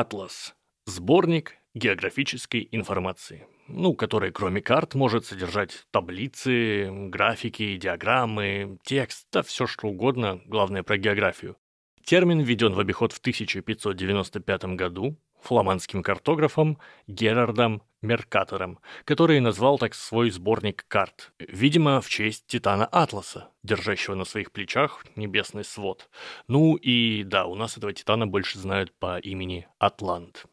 Атлас – сборник географической информации, ну, который кроме карт может содержать таблицы, графики, диаграммы, текст, да все что угодно, главное про географию. Термин введен в обиход в 1595 году фламандским картографом Герардом Меркатором, который назвал так свой сборник карт, видимо, в честь Титана Атласа, держащего на своих плечах небесный свод. Ну и да, у нас этого Титана больше знают по имени Атлант.